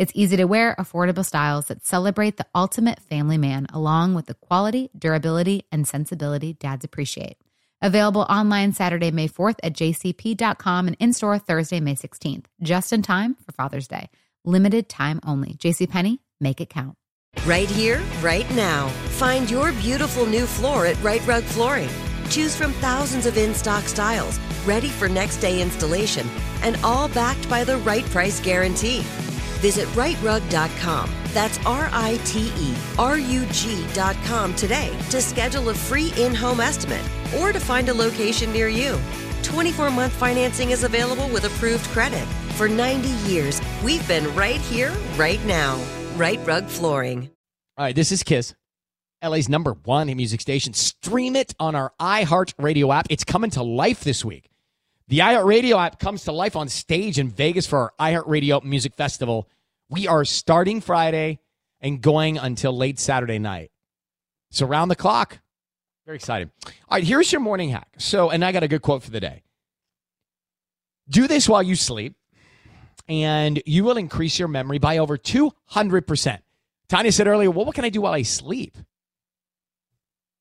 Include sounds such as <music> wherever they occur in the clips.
It's easy to wear, affordable styles that celebrate the ultimate family man, along with the quality, durability, and sensibility dads appreciate. Available online Saturday, May 4th at jcp.com and in store Thursday, May 16th, just in time for Father's Day. Limited time only. JCPenney, make it count. Right here, right now. Find your beautiful new floor at Rite Rug Flooring. Choose from thousands of in stock styles, ready for next day installation, and all backed by the right price guarantee. Visit riterug.com. That's R I T E R U G.com today to schedule a free in home estimate or to find a location near you. 24 month financing is available with approved credit. For 90 years, we've been right here, right now. Rite Rug Flooring. All right, this is Kiss, LA's number one music station. Stream it on our iHeartRadio app. It's coming to life this week. The iHeartRadio app comes to life on stage in Vegas for our iHeartRadio Music Festival. We are starting Friday and going until late Saturday night. So round the clock. Very excited. All right, here's your morning hack. So, and I got a good quote for the day. Do this while you sleep, and you will increase your memory by over 200%. Tanya said earlier, well, what can I do while I sleep?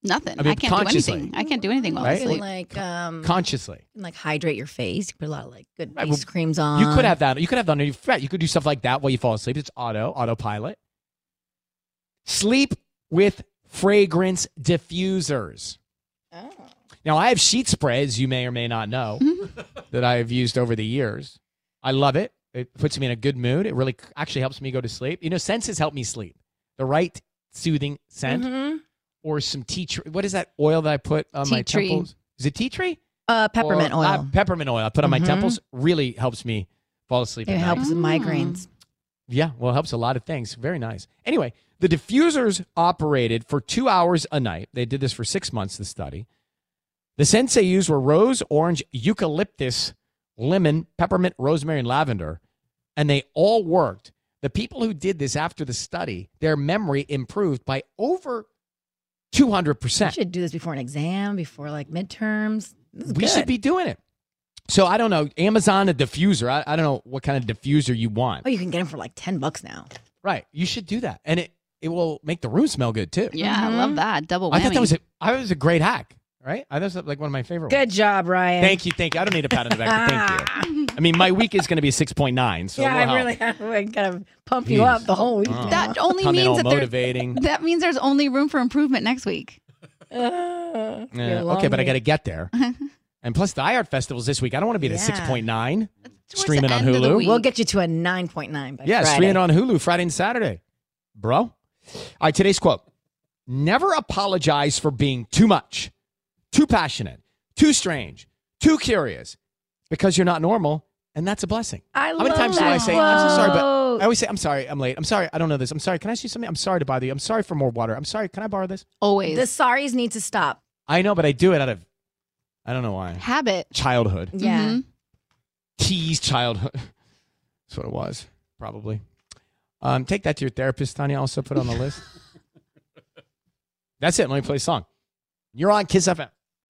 Nothing. I I, can't do anything. I can't do anything while Right? I sleep. like um Consciously. like hydrate your face. You put a lot of like good Right, face well, creams on. You could have that. You could have that on your fret. You could do stuff like that while you fall asleep. It's auto, autopilot. Sleep with fragrance diffusers. Oh. Now, I have sheet spray, as you may or may not know, <laughs> that I have used over the years. I love it. It puts me in a good mood. It really actually helps me go to sleep. You know, scents help me sleep. The right soothing scent Mhm. Or some tea tree. What is that oil that I put on Tea my tree. temples? Is it tea tree? Uh, peppermint Or- oil. uh, peppermint oil I put on my Mhm. temples. Really helps me fall asleep. it at night. helps with migraines. Yeah, well, it helps a lot of things. Very nice. Anyway, the diffusers operated for two hours a night. They did this for six months, the study. The scents they used were rose, orange, eucalyptus, lemon, peppermint, rosemary, and lavender. And they all worked. The people who did this after the study, their memory improved by over You 200%. You should do this before an exam, before like midterms. We good. should be doing it. So I don't know. Amazon, a diffuser. I, I don't know what kind of diffuser you want. Oh, you can get them for like ten bucks now. Right. You should do that. And it, it will make the room smell good too. yeah, I love mm-hmm. that. Double whammy. I thought that was a, I was a great hack, right? I thought it like one of my favorite Good ones. job, Ryan. Thank you, thank you. I don't need a pat on the back, but thank you. <laughs> I mean, my week is going to be 6.9, so yeah, I help. <laughs> really have I gotta pump you up the whole week. Oh. that only Come means that there, motivating. <laughs> that means there's only room for improvement next week. Uh, Yeah, your long okay, but I got to get there. and plus, the iHeart Festival's this week. I don't want to be at a Yeah. 6.9. Towards Stream on end of the Hulu. We'll get you to a nine point nine by Yeah, Friday. stream it on Hulu Friday and Saturday, bro. All right, today's quote Never apologize for being too much, too passionate, too strange, too curious, because you're not normal, and that's a blessing. I How many love times do I that say, I'm so sorry, but. I always say, I'm sorry, I'm late. I'm sorry, I don't know this. I'm sorry, can I see something? I'm sorry to bother you. I'm sorry for more water. I'm sorry, can I borrow this? Always. the sorries need to stop. I know, but I do it out of, I don't know why. Habit. Childhood. Yeah. Mhm. Tease childhood. <laughs> That's what it was, probably. Um, take that to your therapist, Tanya. Also put on the list. <laughs> That's it. Let me play a song. You're on Kiss FM.